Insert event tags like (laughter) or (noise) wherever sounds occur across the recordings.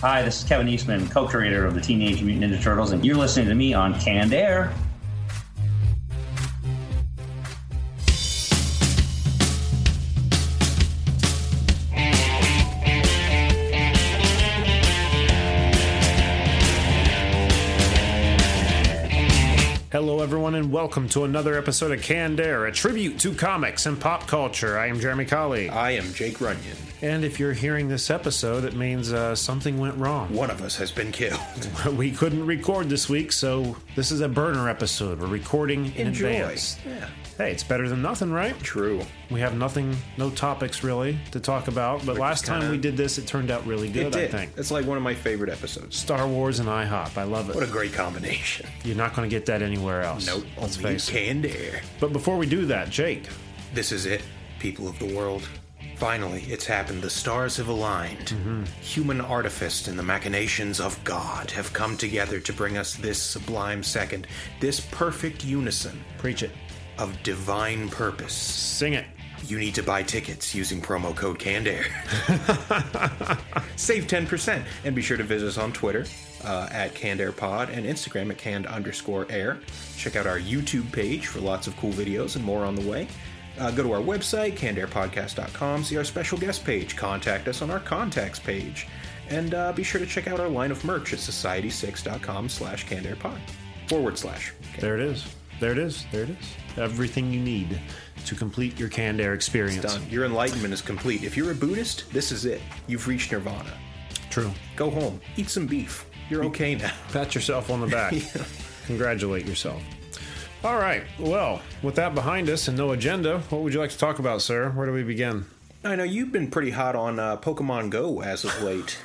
Hi, this is Kevin Eastman, co creator of the Teenage Mutant Ninja Turtles, and you're listening to me on Canned Air. Hello, everyone, and welcome to another episode of Canned Air, a tribute to comics and pop culture. I am Jeremy Colley. I am Jake Runyon. And if you're hearing this episode, it means uh, something went wrong. One of us has been killed. (laughs) We couldn't record this week, so this is a burner episode. We're recording in Enjoy. advance. Yeah. Hey, it's better than nothing, right? True. We have nothing, no topics really to talk about, but last time kinda- we did this, it turned out really good, It did. I think. It's like one of my favorite episodes. Star Wars and IHOP. I love it. What a great combination. (laughs) You're not going to get that anywhere else. Nope. Let's only face it. But before we do that, Jake, This is it, people of the world. Finally, it's happened. The stars have aligned. Mm-hmm. Human artifice and the machinations of God have come together to bring us this sublime second, this perfect unison preach it. of divine purpose. Sing it. You need to buy tickets using promo code CANDAIR. (laughs) Save 10%. And be sure to visit us on Twitter uh, at CannedAirPod and Instagram at canned underscore air. Check out our YouTube page for lots of cool videos and more on the way. Uh, go to our website, cannedairpodcast.com, see our special guest page, contact us on our contacts page, and uh, be sure to check out our line of merch at society6.com slash cannedairpod forward slash. There it is. There it is. There it is. Everything you need to complete your canned air experience. Done. Your enlightenment is complete. If you're a Buddhist, this is it. You've reached nirvana. True. Go home, eat some beef. You're okay now. Pat yourself on the back. (laughs) Congratulate yourself. All right. Well, with that behind us and no agenda, what would you like to talk about, sir? Where do we begin? I know you've been pretty hot on uh, Pokemon Go as of late.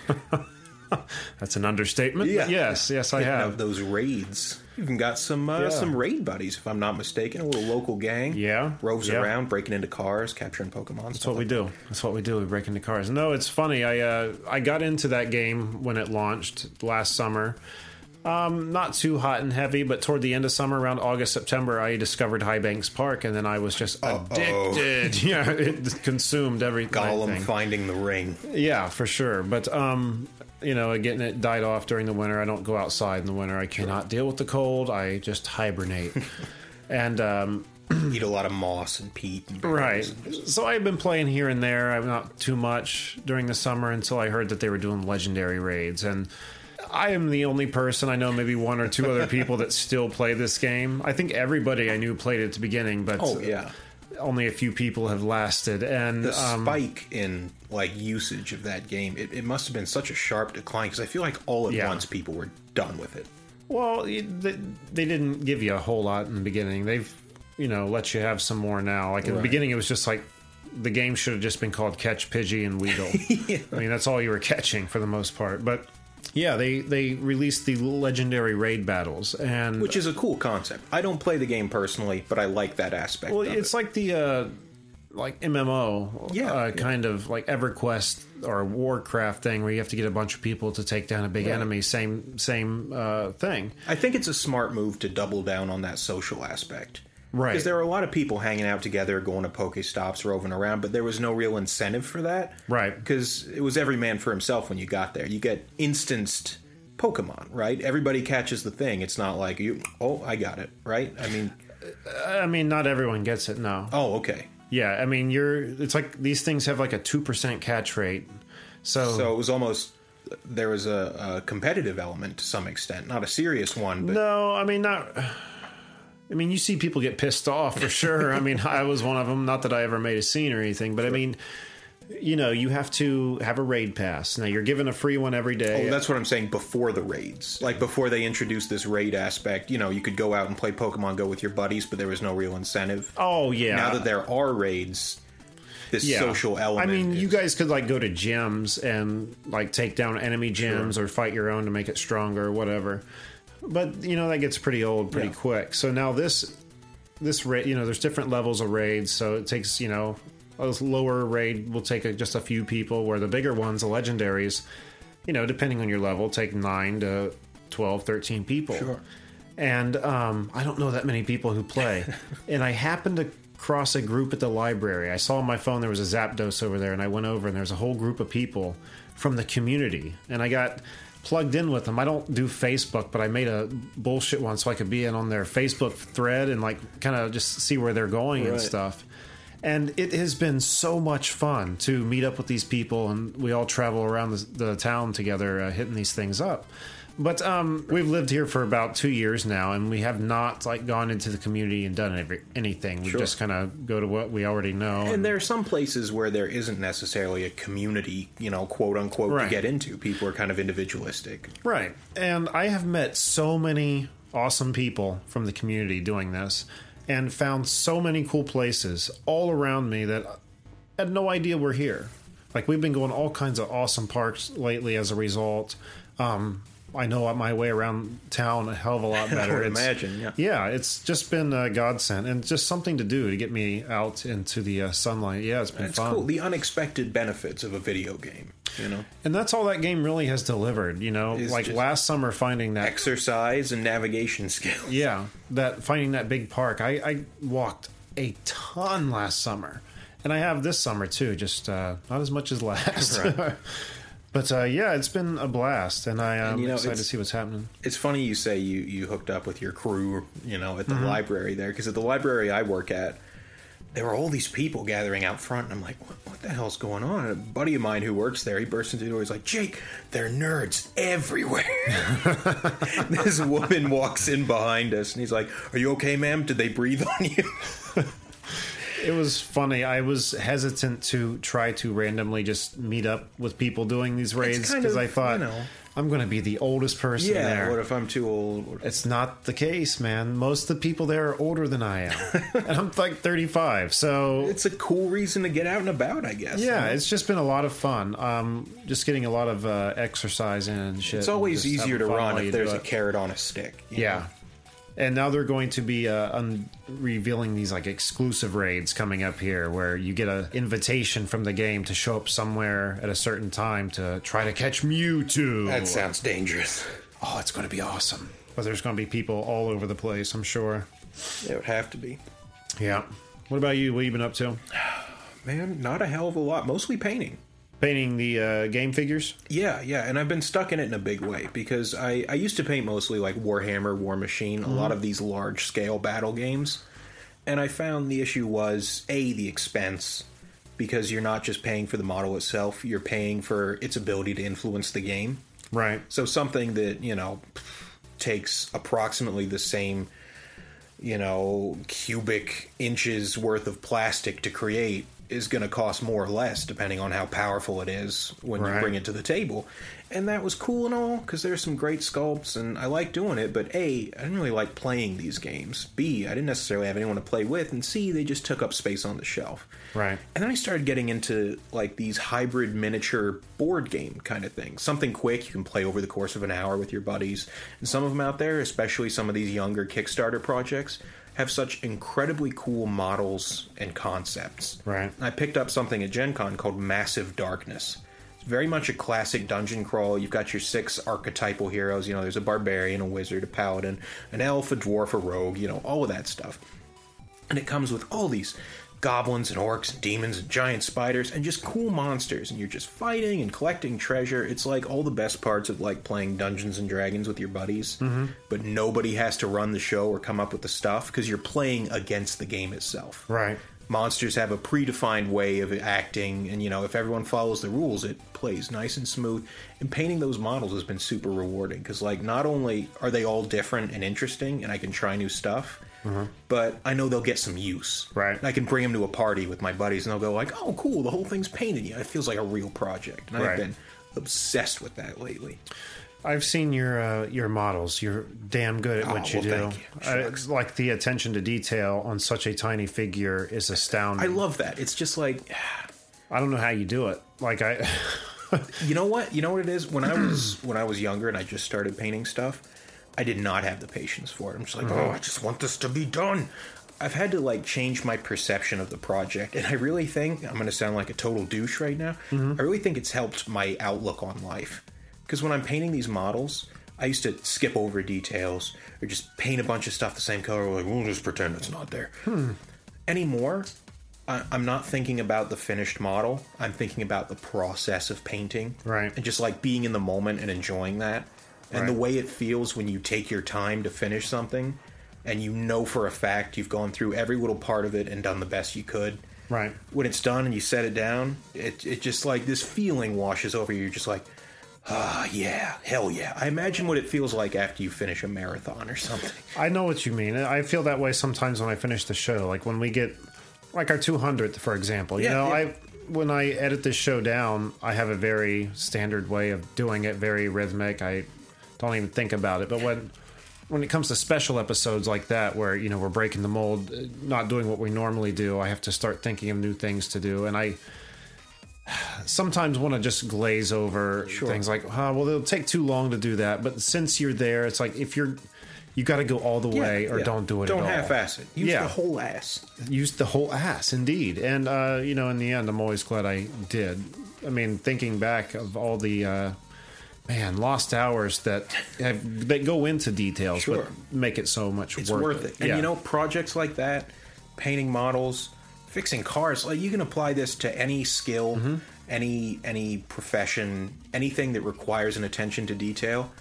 (laughs) That's an understatement. but Yes, yes, I (laughs) Hitting have. those raids. You've even got some uh, Yeah. some raid buddies, if I'm not mistaken. A little local gang. Yeah, roves yeah. around, breaking into cars, capturing Pokemon. That's what we do. That's what we do. We break into cars. No, it's funny. I uh, I got into that game when it launched last summer. Um, not too hot and heavy, but toward the end of summer, around August, September, I discovered Highbanks Park, and then I was just addicted. (laughs) Yeah, it consumed everything. Gollum finding the ring. Yeah, for sure. But um, you know, getting it died off during the winter. I don't go outside in the winter. I cannot deal with the cold. I just hibernate. (laughs) and um, Eat a lot of moss and peat. And right. So I've been playing here and there. I'm not too much during the summer until I heard that they were doing legendary raids and. I am the only person I know, maybe one or two other people that still play this game. I think everybody I knew played it at the beginning, but Oh yeah. only a few people have lasted. And The um, spike in like usage of that game, it, it must have been such a sharp decline because I feel like all at Yeah. once people were done with it. Well, they, they didn't give you a whole lot in the beginning. They've, you know, let you have some more now. Like in the beginning, it was just like the game should have just been called Catch Pidgey and Weedle. (laughs) I mean, that's all you were catching for the most part. But yeah, they they released the legendary raid battles, and which is a cool concept. I don't play the game personally, but I like that aspect. well, it's it. like the uh, like MMO, Yeah, uh, yeah. kind of like EverQuest or Warcraft thing, where you have to get a bunch of people to take down a big enemy. Same same uh, thing. I think it's a smart move to double down on that social aspect. Right. Because there were a lot of people hanging out together, going to Pokestops, roving around, but there was no real incentive for that. Right. Because it was every man for himself when you got there. You get instanced Pokemon, right? Everybody catches the thing. It's not like you, oh, I got it, right? I mean, uh, I mean, not everyone gets it. No. oh, okay. Yeah, I mean, you're. It's like these things have like a two percent catch rate. So, So it was almost, there was a, a competitive element to some extent. Not a serious one, but no, I mean not. I mean, you see people get pissed off for sure. I mean, I was one of them. Not that I ever made a scene or anything, but I mean, you know, you have to have a raid pass. Now you're given a free one every day. Oh, that's what I'm saying before the raids. Like before they introduced this raid aspect, you know, you could go out and play Pokemon Go with your buddies, but there was no real incentive. oh yeah. Now that there are raids, this yeah. social element. I mean, you guys could like go to gyms and like take down enemy gyms or fight your own to make it stronger or whatever. But you know that gets pretty old pretty Yeah. quick. So now this this raid, you know, there's different levels of raids. So it takes you know a lower raid will take a, just a few people, where the bigger ones, the legendaries, you know, depending on your level, take nine to 12, 13 people. Sure. And um, I don't know that many people who play. (laughs) and I happened to cross a group at the library. I saw on my phone there was a Zapdos over there, and I went over, and there's a whole group of people from the community, and I got plugged in with them. I don't do Facebook, but I made a bullshit one so I could be in on their Facebook thread and like kind of just see where they're going and stuff. And it has been so much fun to meet up with these people, and we all travel around the, the town together, uh, hitting these things up. But um, we've lived here for about two years now, and we have not like gone into the community and done every, anything. We Sure. just kind of go to what we already know. And there are some places where there isn't necessarily a community, you know, quote unquote, Right. to get into. People are kind of individualistic. Right. And I have met so many awesome people from the community doing this and found so many cool places all around me that I had no idea were here. Like we've been going all kinds of awesome parks lately as a result. Um, I know my way around town a hell of a lot (laughs) better. would It's- imagine, yeah. Yeah, it's just been a godsend and just something to do to get me out into the uh, sunlight. Yeah, it's been It's fun. cool. The unexpected benefits of a video game, you know, And that's all that game really has delivered, you know? It's like last summer finding that exercise and navigation (laughs) skills. Yeah, that finding that big park. I, I walked a ton last summer, and I have this summer too. Just uh, not as much as last. (laughs) Right. But uh, yeah, it's been a blast, and I am And, you know, excited to see what's happening. It's funny you say you you hooked up with your crew, you know, at the Mm-hmm. library there because at the library I work at, there were all these people gathering out front, and I'm like, what, what the hell's going on? And a buddy of mine who works there, he bursts into the door. He's like, Jake, there are nerds everywhere. (laughs) this woman walks in behind us, and he's like, Are you okay, ma'am? Did they breathe on you? (laughs) It was funny. I was hesitant to try to randomly just meet up with people doing these raids because I thought you know- I'm going to be the oldest person yeah. there. What if I'm too old? It's not the case, man. Most of the people there are older than I am, (laughs) and I'm like 35. So It's a cool reason to get out and about, I guess. Yeah, it's just been a lot of fun. Um, just getting a lot of uh, exercise in and shit. It's always easier to run if there's a carrot on a stick. you Yeah. know? And now they're going to be uh, un- revealing these like exclusive raids coming up here, where you get an invitation from the game to show up somewhere at a certain time to try to catch Mewtwo. That sounds dangerous. oh, it's going to be awesome. But there's going to be people all over the place, I'm sure. It would have to be. Yeah. What about you? What have you been up to? (sighs) Man, not a hell of a lot. Mostly painting. Painting the uh, game figures. Yeah, yeah, and I've been stuck in it in a big way because I, I used to paint mostly like Warhammer, Warmachine, a lot of these large scale battle games. And I found the issue was A, the expense, because you're not just paying for the model itself, you're paying for its ability to influence the game. Right. So something that, you know, takes approximately the same, you know, cubic inches worth of plastic to create is going to cost more or less depending on how powerful it is when you bring it to the table. And that was cool and all because there's some great sculpts and I like doing it, but A, I didn't really like playing these games. B, I didn't necessarily have anyone to play with, and C, they just took up space on the shelf. Right. And then I started getting into like these hybrid miniature board game kind of things. Something quick you can play over the course of an hour with your buddies. And some of them out there, especially some of these younger Kickstarter projects, have such incredibly cool models and concepts. Right. I picked up something at Gen Con called Massive Darkness. It's very much a classic dungeon crawl. You've got your six archetypal heroes. You know, there's a barbarian, a wizard, a paladin, an elf, a dwarf, a rogue, you know, all of that stuff and it comes with all these goblins and orcs and demons and giant spiders and just cool monsters and you're just fighting and collecting treasure. It's like all the best parts of like playing dungeons and dragons with your buddies. Mm-hmm. But nobody has to run the show or come up with the stuff because you're playing against the game itself. Right. monsters have a predefined way of acting and you know if everyone follows the rules it plays nice and smooth. And painting those models has been super rewarding because like not only are they all different and interesting and i can try new stuff but i know they'll get some use Right. And i can bring them to a party with my buddies and they'll go like oh cool the whole thing's painted you it feels like a real project and Right. i've been obsessed with that lately I've seen your uh, your models. You're damn good at what Oh, you do. well, thank you. Uh, like the attention to detail on such a tiny figure is astounding. i love that it's just like I don't know how you do it. Like I, You know what? You know what it is? When I was when I was younger and I just started painting stuff, I did not have the patience for it. I'm just like, mm-hmm. oh, I just want this to be done. I've had to like change my perception of the project, and I really think I'm going to sound like a total douche right now. Mm-hmm. I really think it's helped my outlook on life because when I'm painting these models, I used to skip over details or just paint a bunch of stuff the same color. Like, we'll just pretend it's not there. Hmm. Anymore, I, I'm not thinking about the finished model. I'm thinking about the process of painting, Right. And just like being in the moment and enjoying that, and the way it feels when you take your time to finish something, and you know for a fact you've gone through every little part of it and done the best you could. Right. When it's done and you set it down, it it just like this feeling washes over you. You're just like, ah, yeah, hell yeah. I imagine what it feels like after you finish a marathon or something. (laughs) I know what you mean. I feel that way sometimes when I finish the show. Like when we get, like our 200th, for example. Yeah, You know, yeah. I when I edit this show down, I have a very standard way of doing it, very rhythmic. I don't even think about it. But when when it comes to special episodes like that, where you know we're breaking the mold, uh, not doing what we normally do, I have to start thinking of new things to do, and I sometimes want to just glaze over things like, oh, well, it'll take too long to do that. But since you're there, it's like if you're, you got to go all the way or Yeah. don't do it Don't at all. half-ass it. Use Yeah. the whole ass. Use the whole ass, indeed. And, uh, you know, in the end, I'm always glad I did. I mean, thinking back of all the, uh, man, lost hours that have, that go into details, Sure. but make it so much It's worth, worth it. And Yeah. you know, projects like that, painting models, fixing cars, like you can apply this to any skill, Mm-hmm. any any profession, anything that requires an attention to detail.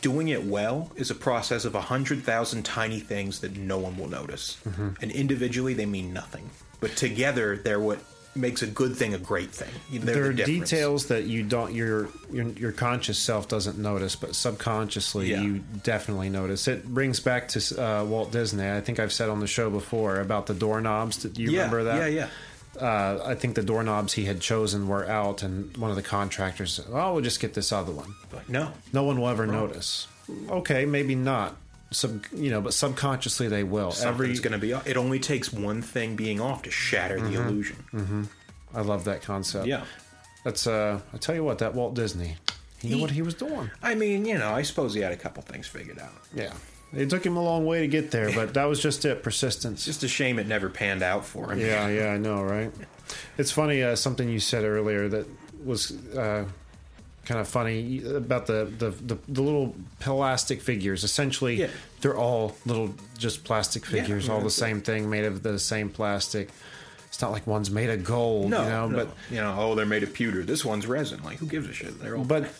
Doing it well is a process of a hundred thousand tiny things that no one will notice, Mm-hmm. and individually they mean nothing, but together they're what makes a good thing a great thing. They're there are difference. details that you don't your, your your conscious self doesn't notice but subconsciously Yeah. you definitely notice. It brings back to uh, walt disney. I think i've said on the show before about the doorknobs. Do you Yeah, remember that? Yeah, yeah. uh, i think the doorknobs he had chosen were out and one of the contractors said oh we'll just get this other one. But no, no one will ever notice. Okay maybe not Sub, you know but subconsciously they will every something's going to be. off. It only takes one thing being off to shatter the Mm-hmm. illusion. i love that concept Yeah. that's uh i tell you what that walt disney he knew He- what he was doing I mean, you know, I suppose he had a couple things figured out. Yeah. It took him a long way to get there, but that was just it persistence. Just a shame it never panned out for him. yeah, yeah, I know, right? It's funny, uh, something you said earlier that was uh, kind of funny about the, the, the, the little plastic figures. Essentially, Yeah. they're all little just plastic figures, all the same thing, made of the same plastic. It's not like one's made of gold, No, you know, no. but you know, oh, they're made of pewter. This one's resin. Like, who gives a shit? They're all. but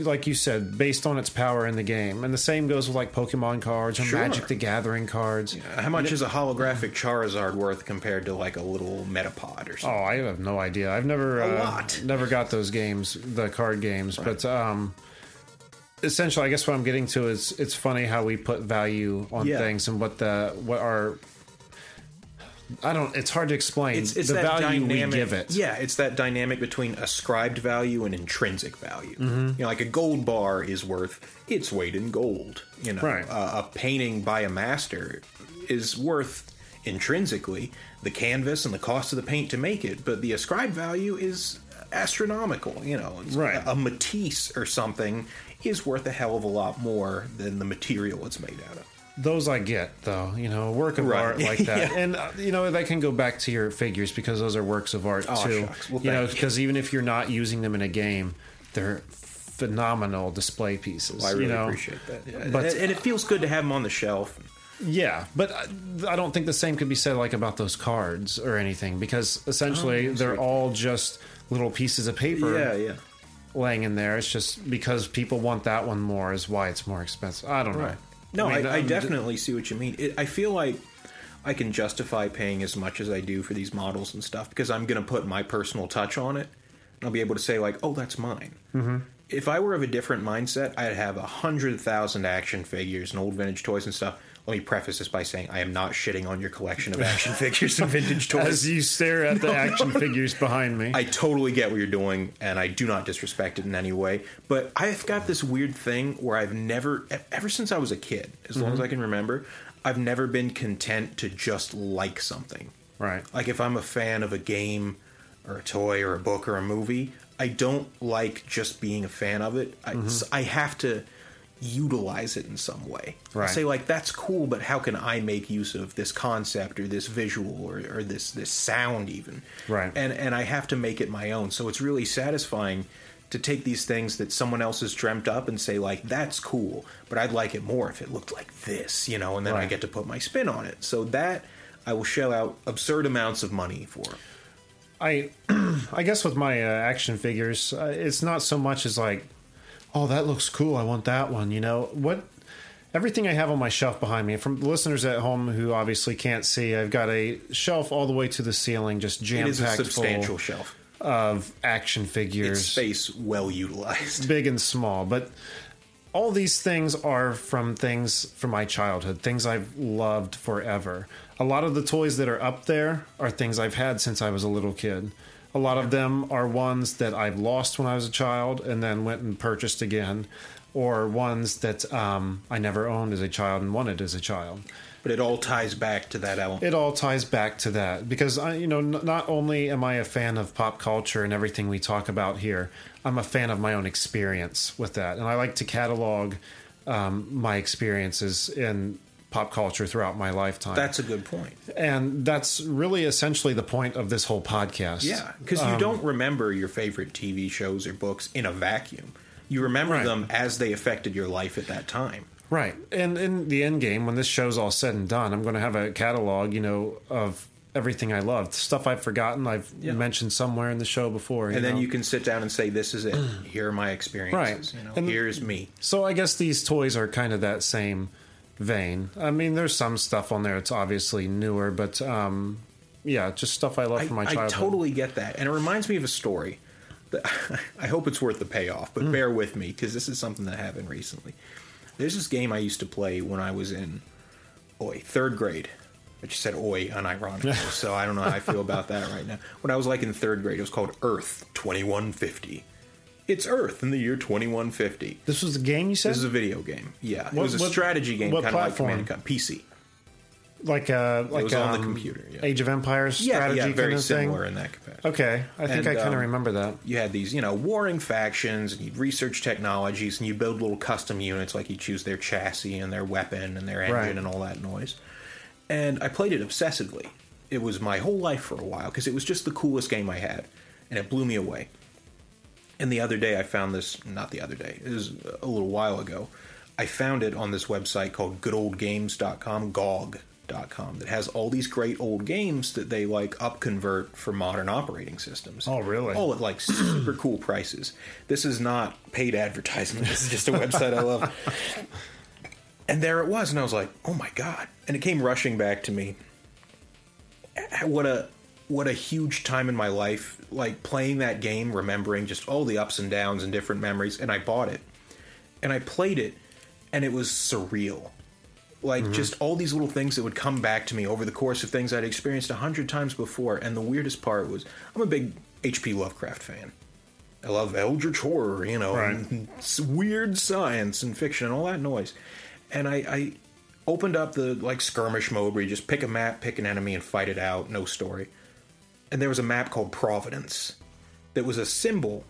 like you said, based on its power in the game, and the same goes with like Pokemon cards or Sure. Magic the Gathering cards. how much is a holographic Charizard worth compared to like a little Metapod or something? Oh. I have no idea. I've never A uh, lot. never got those games, the card games. But um, essentially, I guess what I'm getting to is it's funny how we put value on Yeah. things and what the what our I don't. It's hard to explain it's it's the value dynamic. we give it. Yeah, it's that dynamic between ascribed value and intrinsic value. Mm-hmm. You know, like a gold bar is worth its weight in gold. You know, Right. uh, a painting by a master is worth intrinsically the canvas and the cost of the paint to make it, but the ascribed value is astronomical. You know, Right. A, a Matisse or something is worth a hell of a lot more than the material it's made out of. Those I get though. You know, a work of Right. art (laughs) like that, Yeah. and uh, you know that can go back to your figures because those are works of art Oh, too. Well, you know, because even if you're not using them in a game, they're phenomenal display pieces. I really you know? appreciate that. Yeah. But- and, it feels good to have them on the shelf. Yeah, but I I don't think the same could be said like about those cards or anything because essentially Oh, they're all just little pieces of paper Yeah, yeah. laying in there. It's just because people want that one more is why it's more expensive. I don't know. No, I, mean, I, um, definitely see what you mean. It, I feel like I can justify paying as much as I do for these models and stuff because I'm going to put my personal touch on it. And I'll be able to say like, "Oh, that's mine." Mm-hmm. If I were of a different mindset, I'd have a hundred thousand action figures and old vintage toys and stuff. Let me preface this by saying I am not shitting on your collection of action (laughs) figures and vintage toys. As you stare at the (laughs) action figures behind me, I totally get what you're doing, and I do not disrespect it in any way. But I've got this weird thing where I've never, ever since I was a kid, as long as mm-hmm. I can remember, I've never been content to just like something. right? Like if I'm a fan of a game or a toy or a book or a movie, I don't like just being a fan of it. I, mm-hmm. I have to utilize it in some way. Right. say like that's cool, but how can I make use of this concept or this visual or, or this this sound even? Right. And and I have to make it my own. So it's really satisfying to take these things that someone else has dreamt up and say like that's cool, but I'd like it more if it looked like this, you know, and then I get to put my spin on it. So that I will shell out absurd amounts of money for. I (clears throat) I guess with my uh, action figures, uh, it's not so much as like, oh, that looks cool. I want that one. You know what? Everything I have on my shelf behind me, from the listeners at home who obviously can't see, I've got a shelf all the way to the ceiling, just It jam is a packed substantial full shelf. of action figures. It's space well utilized. big and small. But all these things are from things from my childhood, things I've loved forever. A lot of the toys that are up there are things I've had since I was a little kid. A lot of them are ones that I've lost when I was a child and then went and purchased again, or ones that um, I never owned as a child and wanted as a child But it all ties back to that element. it all ties back to that because I, you know, n- not only am I a fan of pop culture and everything we talk about here, I'm a fan of my own experience with that, and I like to catalog um, my experiences in pop culture throughout my lifetime. That's a good point. and that's really essentially the point of this whole podcast. Yeah, because Um, you don't remember your favorite TV shows or books in a vacuum. You remember Right. them as they affected your life at that time. Right. And in the end game, when this show's all said and done, I'm going to have a catalog, you know, of everything I loved, stuff I've forgotten, I've Yeah. mentioned somewhere in the show before. And then know? you can sit down and say, "This is it. (clears throat) Here are my experiences. Right. You know, And- here's me." So I guess these toys are kind of that same vein. I mean, there's some stuff on there that's obviously newer, but um, yeah, just stuff I love I, from my childhood. I totally get that, and it reminds me of a story. That (laughs) I hope it's worth the payoff, Mm. but bear with me because this is something that happened recently. There's this game I used to play when I was in, oi, third grade. I just said oi unironically, (laughs) so I don't know how I feel about that right now. When I was like in third grade, it was called Earth 2150. It's Earth in the year 2150. This was a game you said, This is a video game. Yeah, it was a what- strategy game, what kind of like? Command PC. like uh, like was on the um, computer, yeah. Age of Empires Yeah, strategy yeah, kind very of similar thing. in that capacity. Okay, I think And, I kind of um, remember that. you had these, you know, warring factions, and you'd research technologies, and you build little custom units, like you choose their chassis and their weapon and their engine Right. and all that noise. And I played it obsessively. It was my whole life for a while because it was just the coolest game I had, and it blew me away. And the other day, I found this. Not the other day. It was a little while ago. I found it on this website called goodoldgames.com, GOG.com, that has all these great old games that they like upconvert for modern operating systems. Oh, really? All at like super cool prices. This is not paid advertisement. This is just a website I love. (laughs) And there it was, and I was like, "Oh my god!" And it came rushing back to me. What a what a huge time in my life, like playing that game, remembering just all the ups and downs and different memories. And I bought it, and I played it, and it was surreal. Like mm-hmm. just all these little things that would come back to me over the course of things I'd experienced a hundred times before. And the weirdest part was, I'm a big H.P. Lovecraft fan. I love Eldritch horror, you know, Right. and weird science and fiction and all that noise. And I, I opened up the like skirmish mode where you just pick a map, pick an enemy, and fight it out. No story. And there was a map called Providence that was a symbol.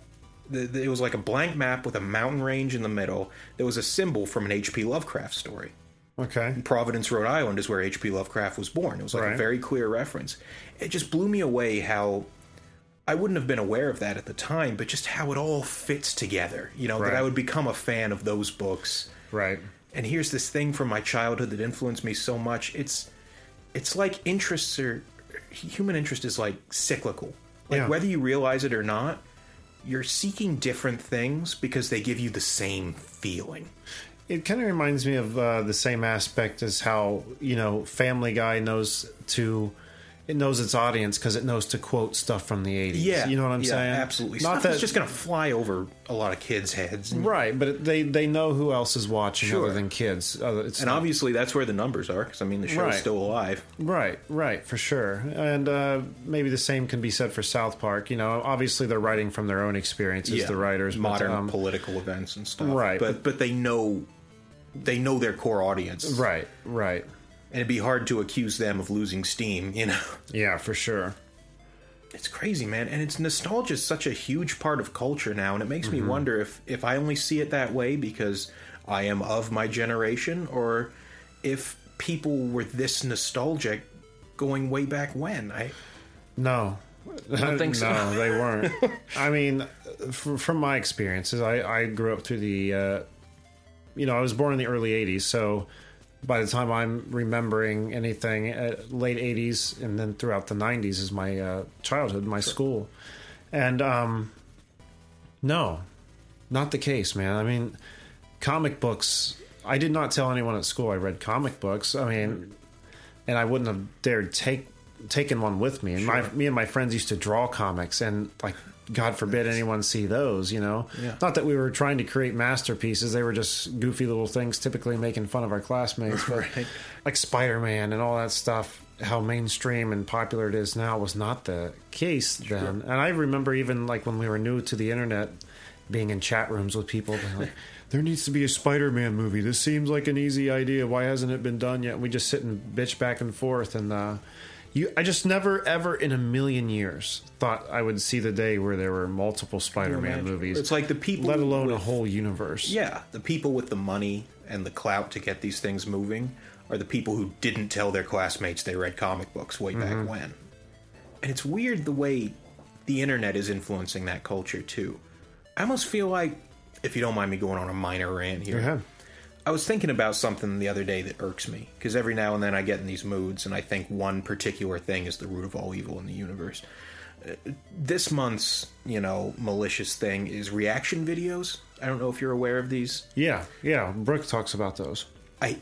It was like a blank map with a mountain range in the middle. There was a symbol from an H.P. Lovecraft story. Okay, Providence, Rhode Island is where H.P. Lovecraft was born. It was like a very clear reference. It just blew me away how I wouldn't have been aware of that at the time, but just how it all fits together. You know, that I would become a fan of those books. right. And here's this thing from my childhood that influenced me so much. It's it's like interests are human interest is like cyclical. Like Yeah. whether you realize it or not, you're seeking different things because they give you the same feeling. It kind of reminds me of uh, the same aspect as how you know Family Guy knows to it knows its audience because it knows to quote stuff from the 80s. Yeah, you know what I'm yeah, saying? Absolutely. Not Stuff that just going to fly over a lot of kids' heads. Right, but they they know who else is watching Sure. other than kids. Uh, it's and not- obviously, that's where the numbers are, because I mean, the show's Right. still alive. Right, right, for sure. And uh, maybe the same can be said for South Park. You know, obviously they're writing from their own experiences, the writers. but, modern um, political events and stuff. Right. but but they know they know their core audience, right, right. And it'd be hard to accuse them of losing steam. You know, (laughs) Yeah, for sure. it's crazy, man. And it's nostalgia is such a huge part of culture now, and it makes me wonder if if I only see it that way because I am of my generation, or if people were this nostalgic going way back when. I No. I don't think so. (laughs) No, they weren't. (laughs) I mean, f- from my experiences, I, I grew up through the, uh, you know, I was born in the early 80s, so by the time I'm remembering anything, uh, late '80s and then throughout the '90s is my uh, childhood, my school, and um, no, not the case, man. I mean, comic books. I did not tell anyone at school I read comic books. I mean, and I wouldn't have dared take taken one with me. And my me and my friends used to draw comics, and like God forbid anyone see those. You know, Yeah. not that we were trying to create masterpieces. They were just goofy little things, typically making fun of our classmates. But (laughs) Right. like Spider Man and all that stuff. How mainstream and popular it is now was not the case then. And I remember even like when we were new to the internet, being in chat rooms with people, like, (laughs) "There needs to be a Spider-Man movie. This seems like an easy idea. Why hasn't it been done yet?" We just sit and bitch back and forth, and uh, you, I just never, ever in a million years thought I would see the day where there were multiple Spider-Man movies. It's like the people, let alone a whole universe. Yeah, the people with the money and the clout to get these things moving are the people who didn't tell their classmates they read comic books way back mm-hmm. when. And it's weird the way the internet is influencing that culture too. I almost feel like, if you don't mind me going on a minor rant here, Go ahead. I was thinking about something the other day that irks me because every now and then I get in these moods and I think one particular thing is the root of all evil in the universe. Uh, This month's, you know, malicious thing is reaction videos. I don't know if you're aware of these. Yeah, yeah. Brooke talks about those. I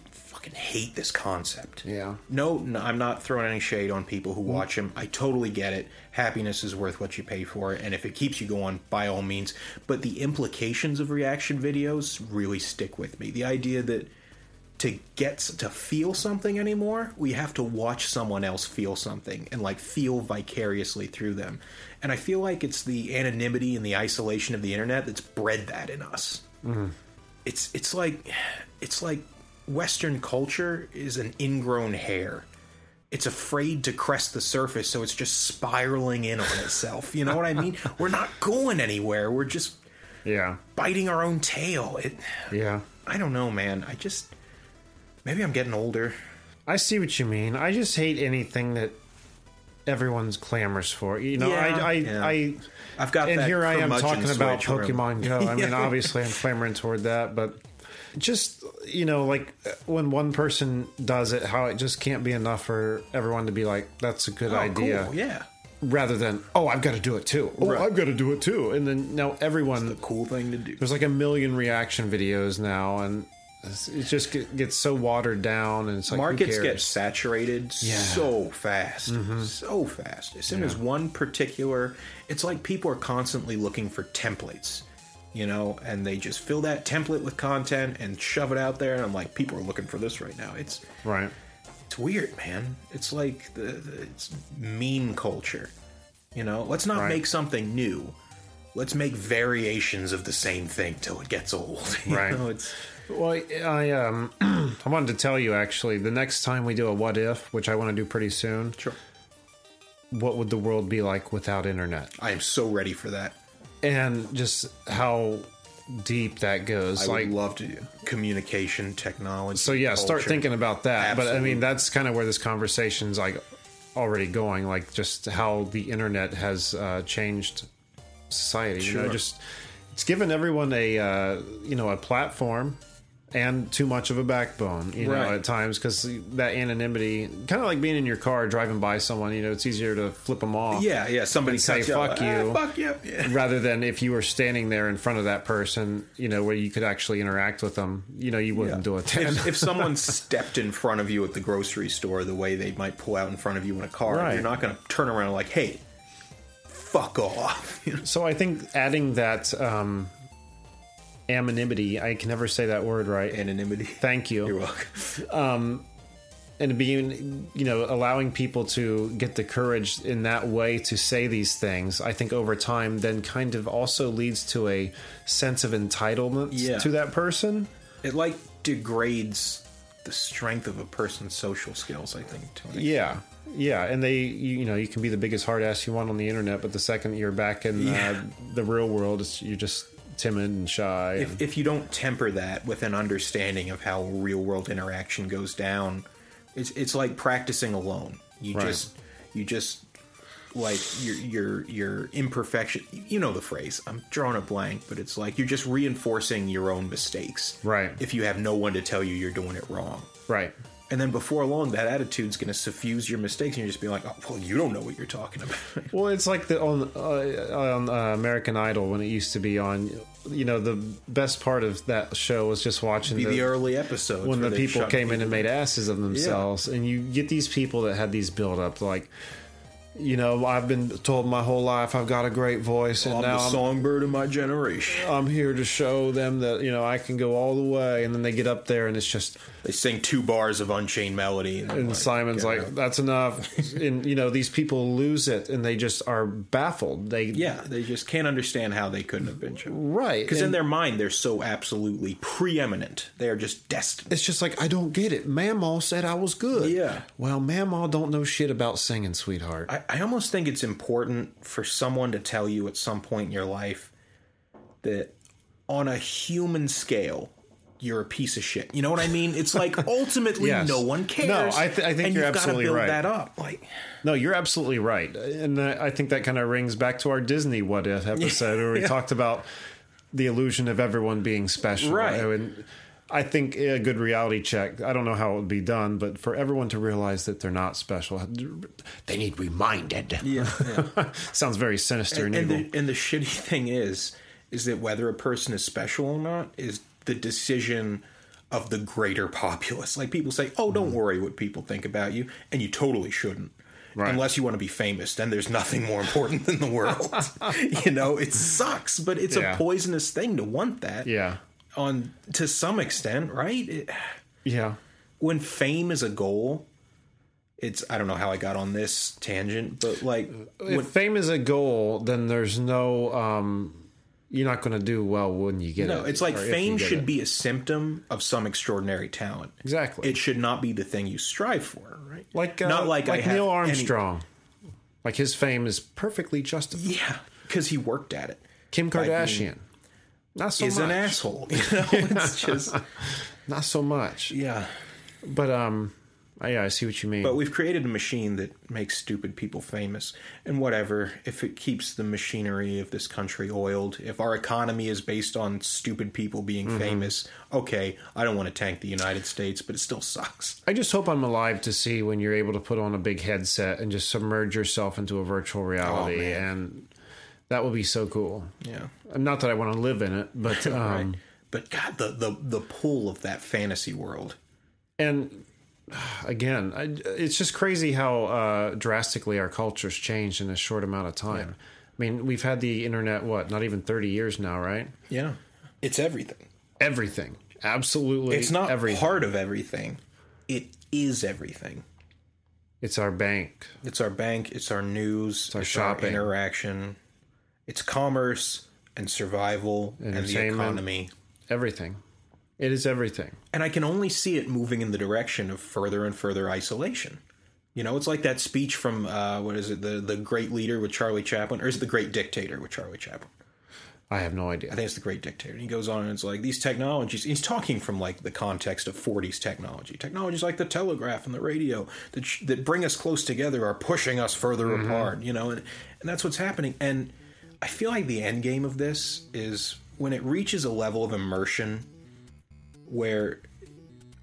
fucking hate this concept. Yeah. No, no, I'm not throwing any shade on people who watch mm. them. I totally get it. Happiness is worth what you pay for, and if it keeps you going, by all means. But the implications of reaction videos really stick with me. The idea that to get to feel something anymore, we have to watch someone else feel something and like feel vicariously through them. And I feel like it's the anonymity and the isolation of the internet that's bred that in us. Mm. It's it's like it's like Western culture is an ingrown hair. It's afraid to crest the surface, so it's just spiraling in on itself. You know what I mean? (laughs) We're not going anywhere. We're just Yeah, biting our own tail. It, yeah. I don't know, man. I just maybe I'm getting older. I see what you mean. I just hate anything that everyone's clamors for. You know, Yeah, I, I, yeah. I, I've got and that here I am talking about switch where I'm- Pokemon Go. I mean, (laughs) obviously, I'm clamoring toward that, but just you know, like uh, when one person does it, how it just can't be enough for everyone to be like, "That's a good Oh, idea," cool. Yeah, rather than, "Oh, I've got to do it too." Oh, Right. I've got to do it too, and then now everyone the cool thing to do. there's like a million reaction videos now, and it just gets so watered down, and it's like Markets get saturated so fast, mm-hmm. so fast. As soon as one particular, it's like people are constantly looking for templates, you know, and they just fill that template with content and shove it out there. And I'm like, people are looking for this right now. It's right. it's weird, man. It's like the, the it's meme culture, you know. Let's not Right. make something new. Let's make variations of the same thing till it gets old. (laughs) you Right. know? It's Well, I um, (clears throat) I wanted to tell you actually the next time we do a what if, which I want to do pretty soon. sure. What would the world be like without internet? I am so ready for that. And just how deep that goes. I like, would love to do communication technology. so yeah, start thinking about that. But I mean, that's kind of where this conversation's like already going. Like just how the internet has uh, changed society. You know, Sure. just it's given everyone a uh, you know a platform and too much of a backbone. You know, Right. at times because that anonymity, kind of like being in your car driving by someone. You know, it's easier to flip them off. Yeah, yeah. Somebody say, cuts you off, "Fuck "Ah, you." fuck you. Yeah. Rather than if you were standing there in front of that person, you know, where you could actually interact with them, you know, you wouldn't do it. If, if someone (laughs) stepped in front of you at the grocery store the way they might pull out in front of you in a car, Right. you're not going to turn around like, "Hey, fuck off." You (laughs) know? So I think adding that um, anonymity, I can never say that word right. Anonymity. Thank you. You're welcome. Um, and being, you know, allowing people to get the courage in that way to say these things, I think over time then kind of also leads to a sense of entitlement Yeah. to that person. It like degrades the strength of a person's social skills. I think. To. Yeah. Yeah, and they, you, you know, you can be the biggest hard ass you want on the internet, but the second you're back in Yeah. uh, the real world, it's, you're just timid and shy. and- If, if you don't temper that with an understanding of how real world interaction goes down, it's it's like practicing alone. You Right. just you just like your your your imperfection. You know the phrase. I'm drawing a blank, but it's like you're just reinforcing your own mistakes. Right. If you have no one to tell you you're doing it wrong. Right. And then before long, that attitude's going to suffuse your mistakes, and you're just being like, "Oh, well, you don't know what you're talking about." (laughs) Well, it's like the on uh, on uh, American Idol when it used to be on. You know, the best part of that show was just watching the, the early episodes when the people came in and made asses of themselves, and you get these people that had these build up like. You know, I've been told my whole life I've got a great voice, and I'm now the I'm, songbird of my generation. I'm here to show them that you know I can go all the way. And then they get up there, and it's just They sing two bars of Unchained Melody, and, and like, Simon's like, out. "That's enough." (laughs) and you know, these people lose it, and they just are baffled. They Yeah, they just can't understand how they couldn't have been chosen. right Because in their mind, they're so absolutely preeminent. They are just destined. It's just like I don't get it. Mamaw said I was good. Yeah. Well, Mamaw don't know shit about singing, sweetheart. I, I almost think it's important for someone to tell you at some point in your life that on a human scale, you're a piece of shit. You know what I mean? It's like (laughs) ultimately Yes. no one cares. No, I th- I think you're absolutely build right. that up. Like, no, you're absolutely right, and I think that kind of rings back to our Disney "What If" (laughs) episode where we Yeah. talked about the illusion of everyone being special. Right. And I think a good reality check. I don't know how it would be done, but for everyone to realize that they're not special, they need reminded. yeah, yeah. (laughs) Sounds very sinister and, and evil. the, and the shitty (laughs) thing is is that whether a person is special or not is the decision of the greater populace like people say oh don't mm-hmm. worry what people think about you and you totally shouldn't Right. unless you want to be famous then there's nothing more important than the world (laughs) you know it sucks but it's Yeah. a poisonous thing to want that yeah, on to some extent right it, yeah. when fame is a goal it's i don't know how i got on this tangent but like if fame is a goal, then there's no. um You're not going to do well when you get No, it. No, it's like or if you fame should it. be a symptom of some extraordinary talent. exactly It should not be the thing you strive for, right? like uh, not like, like Neil any- Armstrong. Like his fame is perfectly justified. yeah, because he worked at it. Kim Kardashian, not so is much. an asshole. (laughs) You know, (laughs) it's just Not so much. yeah. But um, I- yeah, I see what you mean. But we've created a machine that makes stupid people famous, and whatever. If it keeps the machinery of this country oiled, if our economy is based on stupid people being Mm-hmm. famous, okay, I don't want to tank the United States, but it still sucks. I just hope I'm alive to see when you're able to put on a big headset and just submerge yourself into a virtual reality, Oh, and that will be so cool. Yeah. Not that I want to live in it, but (laughs) um, right. But God, the, the the pull of that fantasy world. and (sighs) again, I, it's just crazy how uh, drastically our culture's changed in a short amount of time. I mean, we've had the internet what not even thirty years now, right? Yeah. It's everything. Everything, absolutely. It's not everything. part of everything. It is everything. It's our bank. It's our bank, it's our news, it's our our, shopping. interaction. It's commerce and survival and the economy. Everything. It is everything. And I can only see it moving in the direction of further and further isolation. You know, it's like that speech from uh, what is it, the the Great Leader with Charlie Chaplin, or is it the Great Dictator with Charlie Chaplin? I have no idea. I think it's the Great Dictator. And he goes on and it's like these technologies. He's talking from like the context of 40s technology. Technologies like the telegraph and the radio that sh- that bring us close together are pushing us further apart. You know, and and that's what's happening. And I feel like the end game of this is when it reaches a level of immersion where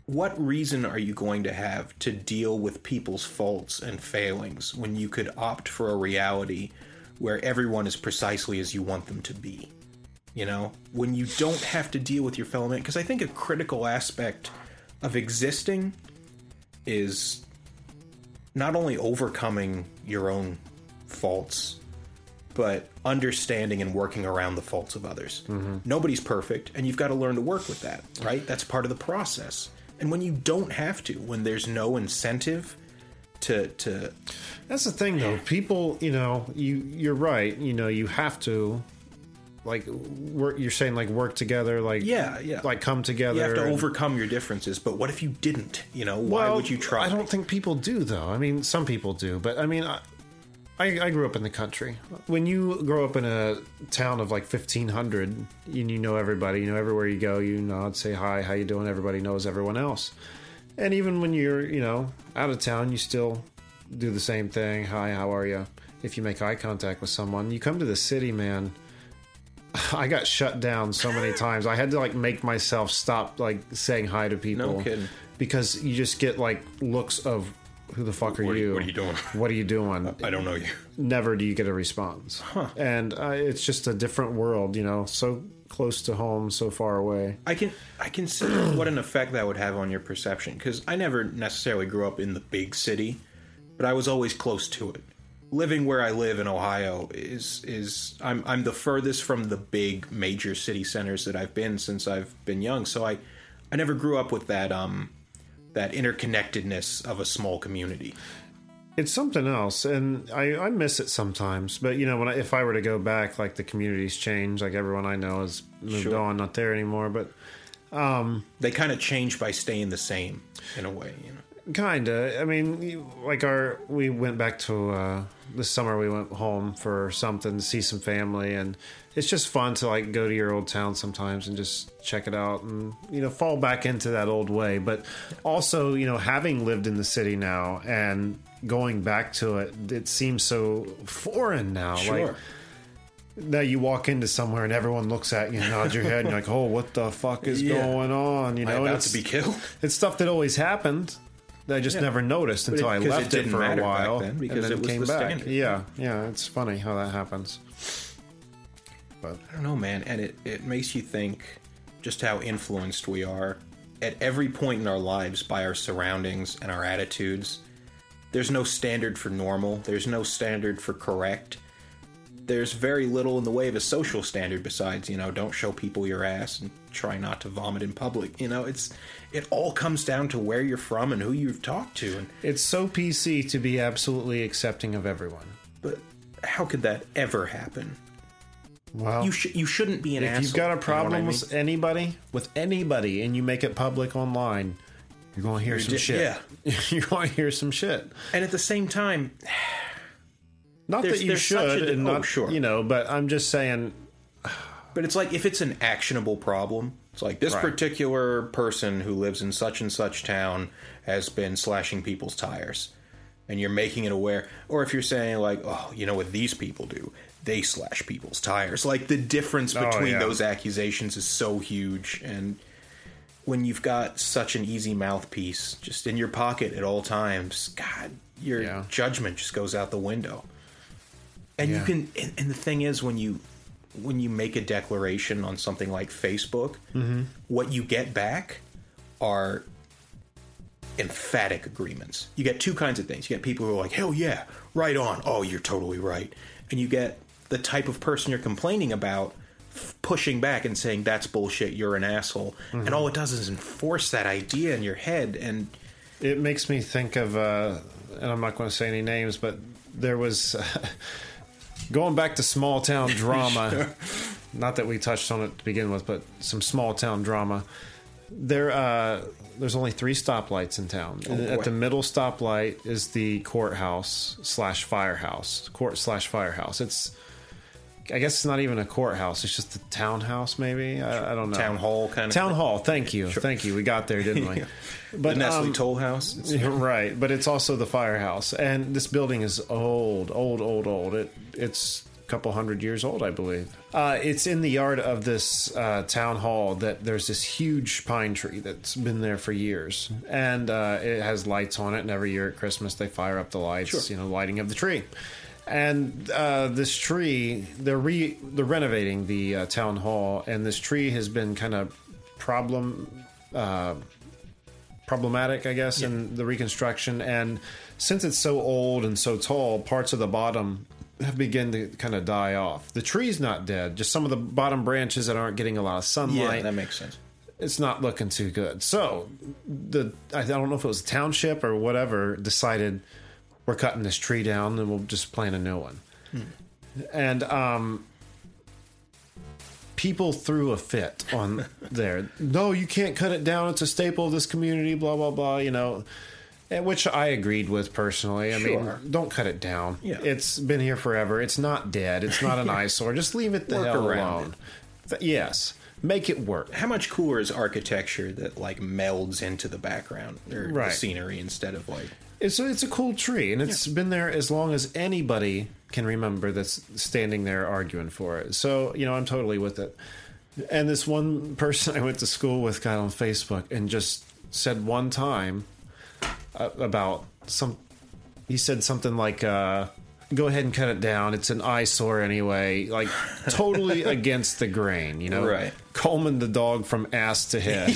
what reason are you going to have to deal with people's faults and failings when you could opt for a reality where everyone is precisely as you want them to be? You know, when you don't have to deal with your fellow man. Because I think a critical aspect of existing is not only overcoming your own faults, but understanding and working around the faults of others. Mm-hmm. Nobody's perfect, and you've got to learn to work with that, right? That's part of the process. And when you don't have to, when there's no incentive to to That's the thing, though. People, you know, you you're right. You know, you have to like work. You're saying like work together, like Yeah, yeah. like come together. you have to and- overcome your differences. But what if you didn't? You know, why Well, would you try? I don't think people do, though. I mean, some people do, but I mean, I, I, I grew up in the country. When you grow up in a town of like fifteen hundred, and you know everybody, you know everywhere you go, you nod, say hi, how you doing? Everybody knows everyone else. And even when you're, you know, out of town, you still do the same thing. Hi, how are you? if you make eye contact with someone. You come to the city, man. (laughs) I got shut down so many (laughs) times. I had to like make myself stop like saying hi to people. No kidding. Because you just get like looks of who the fuck are What you- what are you doing? What are you doing? (laughs) I don't know you. Never do you get a response. And uh, it's just a different world, you know, so close to home, so far away. I can I can see (clears throat) what an effect that would have on your perception because I never necessarily grew up in the big city, but I was always close to it. Living where I live in Ohio is is I'm I'm the furthest from the big major city centers that I've been since I've been young. So I I never grew up with that um that interconnectedness of a small community. It's something else, and I, I miss it sometimes. But you know, when I, if I were to go back, like the communities change, like everyone I know has moved Sure. on, not there anymore. But um, They kind of change by staying the same in a way, you know. Kinda. I mean, like our we went back to uh, this summer. We went home for something to see some family, and it's just fun to like go to your old town sometimes and just check it out, and you know, fall back into that old way. But also, you know, having lived in the city now and going back to it, it seems so foreign now. Sure. Like now you walk into somewhere and everyone looks at you and nods your head, and you're like, "Oh, what the fuck is Yeah. going on?" You Am I know, about it's- to be killed. it's stuff that always happened. That I just never noticed until I 'cause it left it, didn't for a matter back while, then, because and then it was came the back. standard. Yeah, yeah, it's funny how that happens. But I don't know, man, and it, it makes you think just how influenced we are at every point in our lives by our surroundings and our attitudes. There's no standard for normal, there's no standard for correct. There's very little in the way of a social standard besides, you know, don't show people your ass and try not to vomit in public. You know, it's it all comes down to where you're from and who you've talked to and it's so PC to be absolutely accepting of everyone. but how could that ever happen? Well, You sh- you shouldn't be an if asshole. you've got a you know problem I mean? with anybody, with anybody, and you make it public online, you're going to hear some di- shit. Yeah (laughs) you're going to hear some shit. and at the same time, Not There's- that you should, a- and oh, not sure. you know, but I'm just saying. But it's like if it's an actionable problem, it's like this Right. particular person who lives in such and such town has been slashing people's tires. And you're making it aware. Or if you're saying, like, oh, you know what these people do? They slash people's tires. Like, the difference Oh, between yeah. those accusations is so huge. And when you've got such an easy mouthpiece just in your pocket at all times, God, your Yeah. judgment just goes out the window and you can and, and the thing is when you when you make a declaration on something like facebook Mm-hmm. what you get back are emphatic agreements. You get two kinds of things. You get people who are like hell yeah right on. Oh you're totally right. And you get the type of person you're complaining about f- pushing back and saying that's bullshit. You're an asshole. Mm-hmm. and all it does is enforce that idea in your head and It makes me think of, uh, and I'm not going to say any names, but there was (laughs) going back to small town (laughs) drama. Not that we touched on it to begin with, but some small town drama. There, uh, there's only three stoplights in town. Oh. At the middle stoplight is the courthouse slash firehouse. Court slash firehouse. It's, I guess it's not even a courthouse. It's just a townhouse, maybe. I, I don't know. town hall kind of Town thing. hall. Thank you. Thank you. We got there, didn't we? (laughs) the nestle um, toll house (laughs) right, but it's also the firehouse, and this building is old, old, old, old. It it's a couple hundred years old, I believe. Uh, it's in the yard of this uh, town hall that there's this huge pine tree that's been there for years, and uh, it has lights on it. And every year at Christmas, they fire up the lights, Sure. you know, lighting of the tree. And uh, this tree, they're re they're renovating the uh, town hall, and this tree has been kind of problem uh, problematic, I guess, in the reconstruction. And since it's so old and so tall, parts of the bottom have begun to kind of die off. The tree's not dead, just some of the bottom branches that aren't getting a lot of sunlight. yeah that makes sense it's not looking too good. So the I don't know if it was the township or whatever decided we're cutting this tree down and we'll just plant a new one. And um people threw a fit on (laughs) there. No, you can't cut it down. It's a staple of this community, blah blah blah, you know. And Which I agreed with personally. I Sure. mean, don't cut it down. Yeah. It's been here forever. It's not dead. It's not an (laughs) eyesore. Just leave it the Work hell alone. Th- yes. Make it work. how much cooler is architecture that like melds into the background or the scenery instead of like It's a, it's a cool tree, and it's been there as long as anybody can remember that's standing there arguing for it. So you know, I'm totally with it. And this one person I went to school with got on Facebook and just said one time about some. He said something like, uh, "Go ahead and cut it down. It's an eyesore anyway." Like totally (laughs) against the grain, you know. Right. Coleman the dog from ass to head,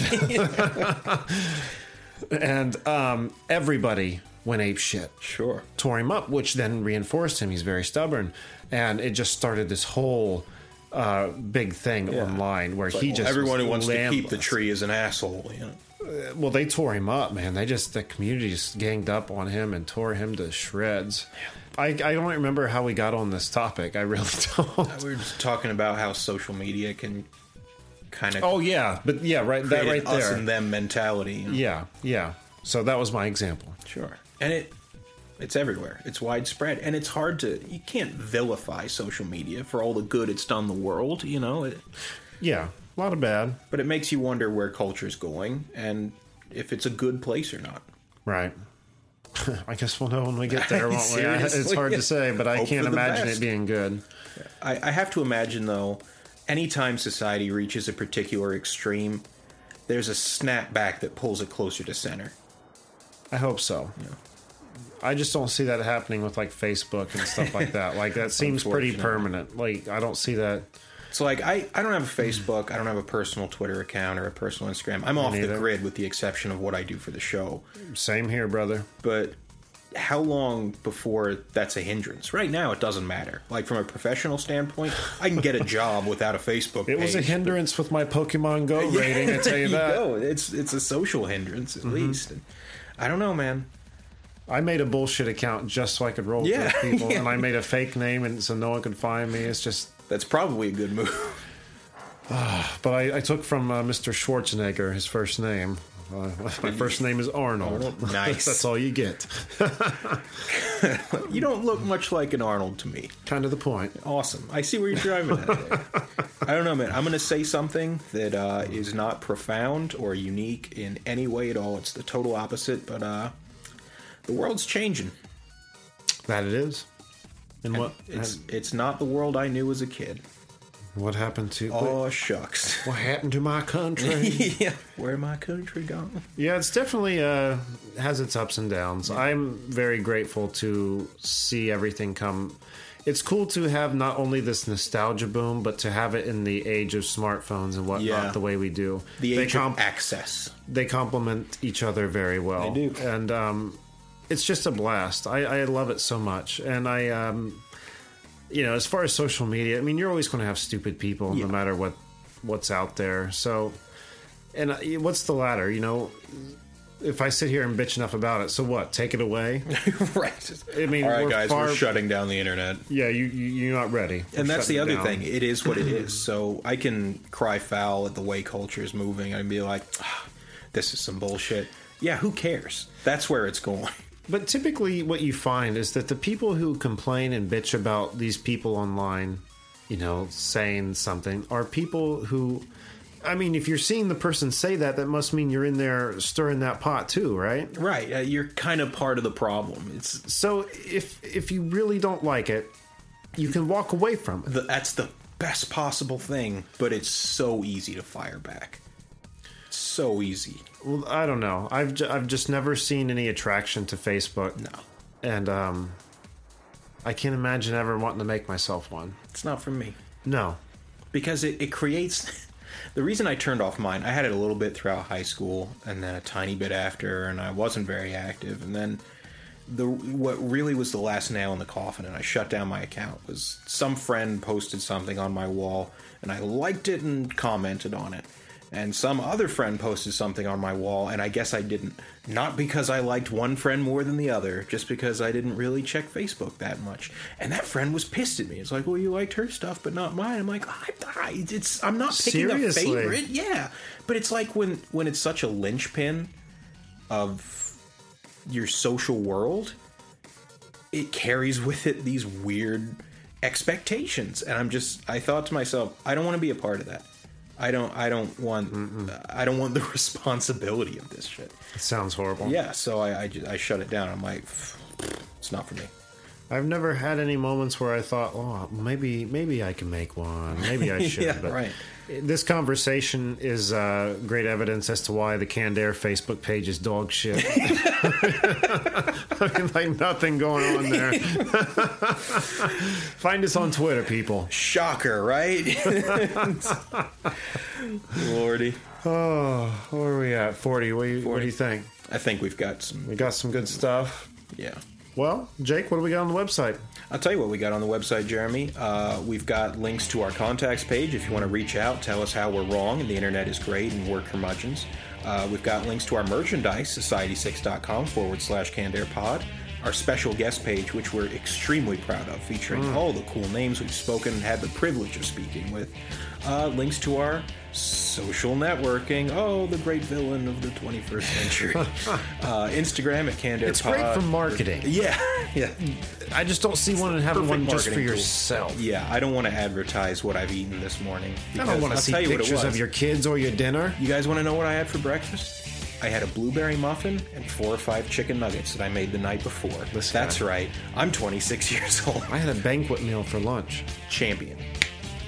(laughs) and um, everybody went ape shit Sure. tore him up, which then reinforced him. He's very stubborn, and it just started this whole uh, big thing online where he Well, just everyone who wants to keep the tree is an asshole. You know? Uh, well, they tore him up, man. They just the community just ganged up on him and tore him to shreds. I, I don't remember how we got on this topic. I really (laughs) don't. We were just talking about how social media can kind of Oh yeah, but yeah, right. That right us there. and them mentality. you know? Yeah, yeah. So that was my example. Sure. And it it's everywhere. It's widespread and it's hard to you can't vilify social media for all the good it's done the world, you know. It, Yeah, a lot of bad. but it makes you wonder where culture's going and if it's a good place or not. Right. (laughs) I guess we'll know when we get there, (laughs) won't we? I- (laughs) It's hard to say, but I Hope can't imagine best. it being good. I, I have to imagine though, anytime society reaches a particular extreme, there's a snapback that pulls it closer to center. I hope so. I just don't see that happening with like Facebook and stuff like that. Like that seems pretty permanent. Like I don't see that. So like I, I don't have a Facebook, I don't have a personal Twitter account or a personal Instagram. I'm off the grid with the exception of what I do for the show. Same here, brother. but how long before that's a hindrance? Right now, it doesn't matter. Like from a professional standpoint, I can get a job without a Facebook. It was a page. hindrance with my Pokemon Go (laughs) rating. I tell There you that. go. It's it's a social hindrance at Mm-hmm. least. And I don't know, man. I made a bullshit account just so I could roll Yeah, with people, (laughs) yeah. and I made a fake name, and so no one could find me. It's just. That's probably a good move. (laughs) But I, I took from uh, Mr. Schwarzenegger his first name. Uh, (laughs) my first name is Arnold. (laughs) Nice. That's all you get. You don't look much like an Arnold to me. kind of the point. Awesome. I see where you're driving at. There. I don't know, man. I'm going to say something that uh, is not profound or unique in any way at all. It's the total opposite, but uh, the world's changing. That it is. And what? It's it's not the world I knew as a kid. What happened to? Oh shucks. (laughs) What happened to my country? (laughs) yeah, where my country gone? Yeah, it's definitely uh, has its ups and downs. I'm very grateful to see everything come. It's cool to have not only this nostalgia boom, but to have it in the age of smartphones and whatnot Yeah. the way we do. The age com- of access. they complement each other very well. They do. and um, it's just a blast. I, I love it so much, and I, um, you know, as far as social media, I mean, you're always going to have stupid people, Yeah. no matter what what's out there. So, and uh, what's the latter? You know, if I sit here and bitch enough about it, so what? Take it away? (laughs) right. I mean, all right, we're guys, far- we're shutting down the internet. yeah, you, you you're not ready, We're And that's the other down. thing. It is what it (laughs) is. So I can cry foul at the way culture is moving and be like, ah, "This is some bullshit." Yeah, who cares? That's where it's going. But typically, what you find is that the people who complain and bitch about these people online, you know, saying something, are people who. I mean, if you're seeing the person say that, that must mean you're in there stirring that pot too, right? Right. Uh, you're kind of part of the problem. It's So if if you really don't like it, you can walk away from it. the, that's the best possible thing, but it's so easy to fire back. So easy. Well, I don't know. I've ju- I've just never seen any attraction to Facebook, No, and um, I can't imagine ever wanting to make myself one. it's not for me. No, because it, it creates (laughs) the reason I turned off mine. I had it a little bit throughout high school, and then a tiny bit after, and I wasn't very active. And then the what really was the last nail in the coffin, and I shut down my account was some friend posted something on my wall, and I liked it and commented on it. And some other friend posted something on my wall, and I guess I didn't. Not because I liked one friend more than the other, just because I didn't really check Facebook that much. And that friend was pissed at me. It's like, well, you liked her stuff, but not mine. I'm like, I, I, it's I'm not picking Seriously? a favorite. Yeah, but it's like when when it's such a linchpin of your social world, it carries with it these weird expectations. And I'm just, I thought to myself, I don't want to be a part of that. I don't. I don't want. I don't want the (laughs) responsibility of this shit. It sounds horrible. Yeah. So I I, ju- I shut it down. I'm like, it's not for me. I've never had any moments where I thought, oh, maybe maybe I can make one. Maybe I (laughs) should. Yeah, but right. This conversation is uh, great evidence as to why the Canned Air Facebook page is dog shit. (laughs) I mean, like nothing going on there. (laughs) Find us on Twitter, people. Shocker, right? Lordy. Oh, where are we at? Forty. What do you, what do you think? I think we've got some. We got some good stuff. Yeah. Well, Jake, what do we got on the website? I'll tell you what we got on the website, Jeremy. Uh, we've got links to our contacts page if you want to reach out, tell us how we're wrong, and the internet is great and we're curmudgeons. Uh, we've got links to our merchandise, society6.com forward slash pod. Our special guest page, which we're extremely proud of, featuring all the cool names we've spoken and had the privilege of speaking with. Uh, links to our social networking. Oh, the great villain of the 21st century. (laughs) uh, Instagram at Canned Air It's great for marketing. Yeah, yeah. I just don't see one having Perfect one just for marketing tool. yourself. Yeah, I don't want to advertise what I've eaten this morning. I don't want to see tell you what it pictures of your kids or your dinner. You guys want to know what I had for breakfast? I had a blueberry muffin and four or five chicken nuggets that I made the night before. This That's right. I'm 26 (laughs) years old. I had a banquet meal for lunch. Champion.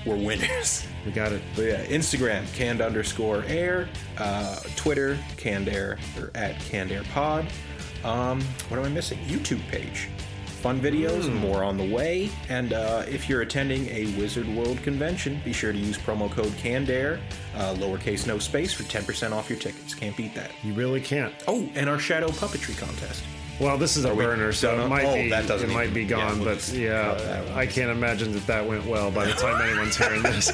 We're winners. We got it. But yeah, Instagram, canned underscore air. Uh, Twitter, canned air, or at canned air pod. Um, what am I missing? YouTube page. Fun videos and more on the way. And uh, if you're attending a Wizard World convention, be sure to use promo code CANDAIR, uh, lowercase no space, for 10% off your tickets. Can't beat that. You really can't. Oh, and our shadow puppetry contest. Well, this is a we burner, so it might Oh, be that doesn't it might be yeah, gone. we'll but yeah. I can't imagine that that went well by the time (laughs) anyone's hearing this.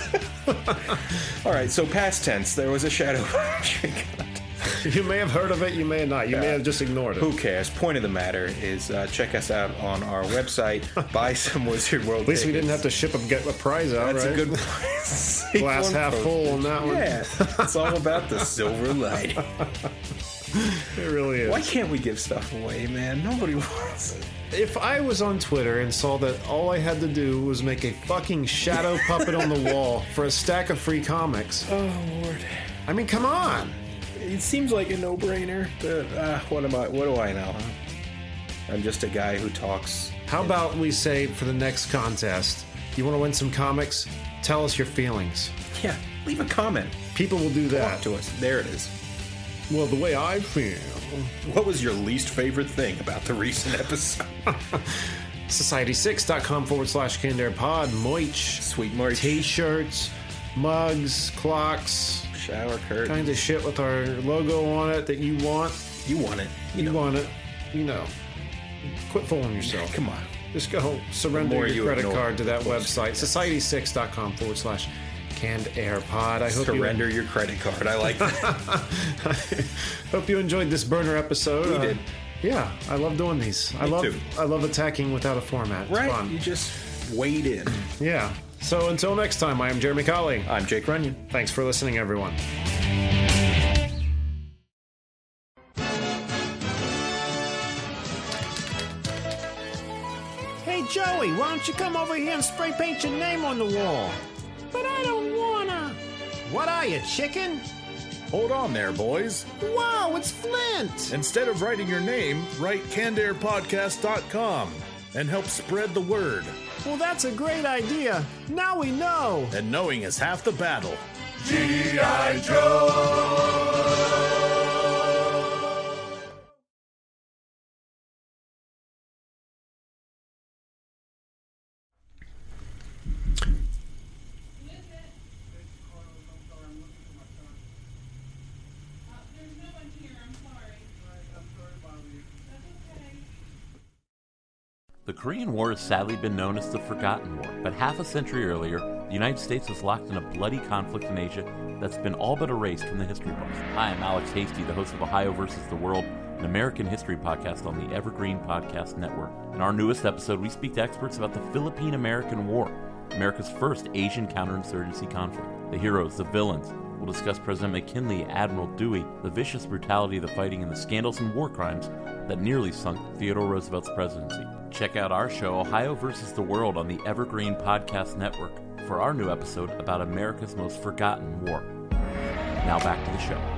All right, so past tense, there was a shadow (laughs) puppetry contest. (laughs) you may have heard of it, you may not. You may have just ignored it. Who cares? Point of the matter is uh, check us out on our website, (laughs) buy some Wizard World At least we didn't have to ship a get a prize out, That's right? a good. (laughs) Glass half full on that one. Yeah, it's all about the silver lining. It really is. Why can't we give stuff away, man? Nobody wants it. If I was on Twitter and saw that all I had to do was make a fucking shadow puppet on the wall for a stack of free comics, Oh lord, I mean, come on. It seems like a no-brainer. But uh, what am I? What do I know? Huh? I'm just a guy who talks. How about we say for the next contest, you want to win some comics? Tell us your feelings. Yeah, leave a comment. People will do that Talk to us. There it is. Well, the way I feel. What was your least favorite thing about the recent episode? (laughs) Society6.com forward slash CannedAirPod, Moich, Sweet March. t shirts, mugs, clocks, Shower curtain. kind of shit with our logo on it that you want. You want it. You want it. You know. Quit fooling yourself. Come on. Just go surrender your you credit card to that website, society6.com forward slash canned air pod. I hope Surrender your credit card. I like that. you (laughs) hope you enjoyed this burner episode. We Uh, did. Yeah, I love doing these. I love too. I love attacking without a format. It's right? fun. You just wade in. Yeah. So until next time, I am Jeremy Colley. I'm Jake Runyon. Thanks for listening, everyone. Hey, Joey, why don't you come over here and spray paint your name on the wall? But I don't wanna. What are you, chicken? Hold on there, boys. Wow, it's Flint! Instead of writing your name, write cannedairpodcast.com and help spread the word. Well, that's a great idea. Now we know. And knowing is half the battle. There's Korean War has sadly been known as the Forgotten War, but half a century earlier, the United States was locked in a bloody conflict in Asia that's been all but erased from the history books. Hi, I'm Alex Hasty, the host of Ohio versus the World, an American history podcast on the Evergreen Podcast Network. In our newest episode, we speak to experts about the Philippine American War, America's first Asian counterinsurgency conflict. The heroes, the villains, We'll discuss President McKinley, Admiral Dewey, the vicious brutality of the fighting, and the scandals and war crimes that nearly sunk Theodore Roosevelt's presidency. Check out our show, Ohio versus the World, on the Evergreen Podcast Network. for our new episode about America's most forgotten war. Now back to the show.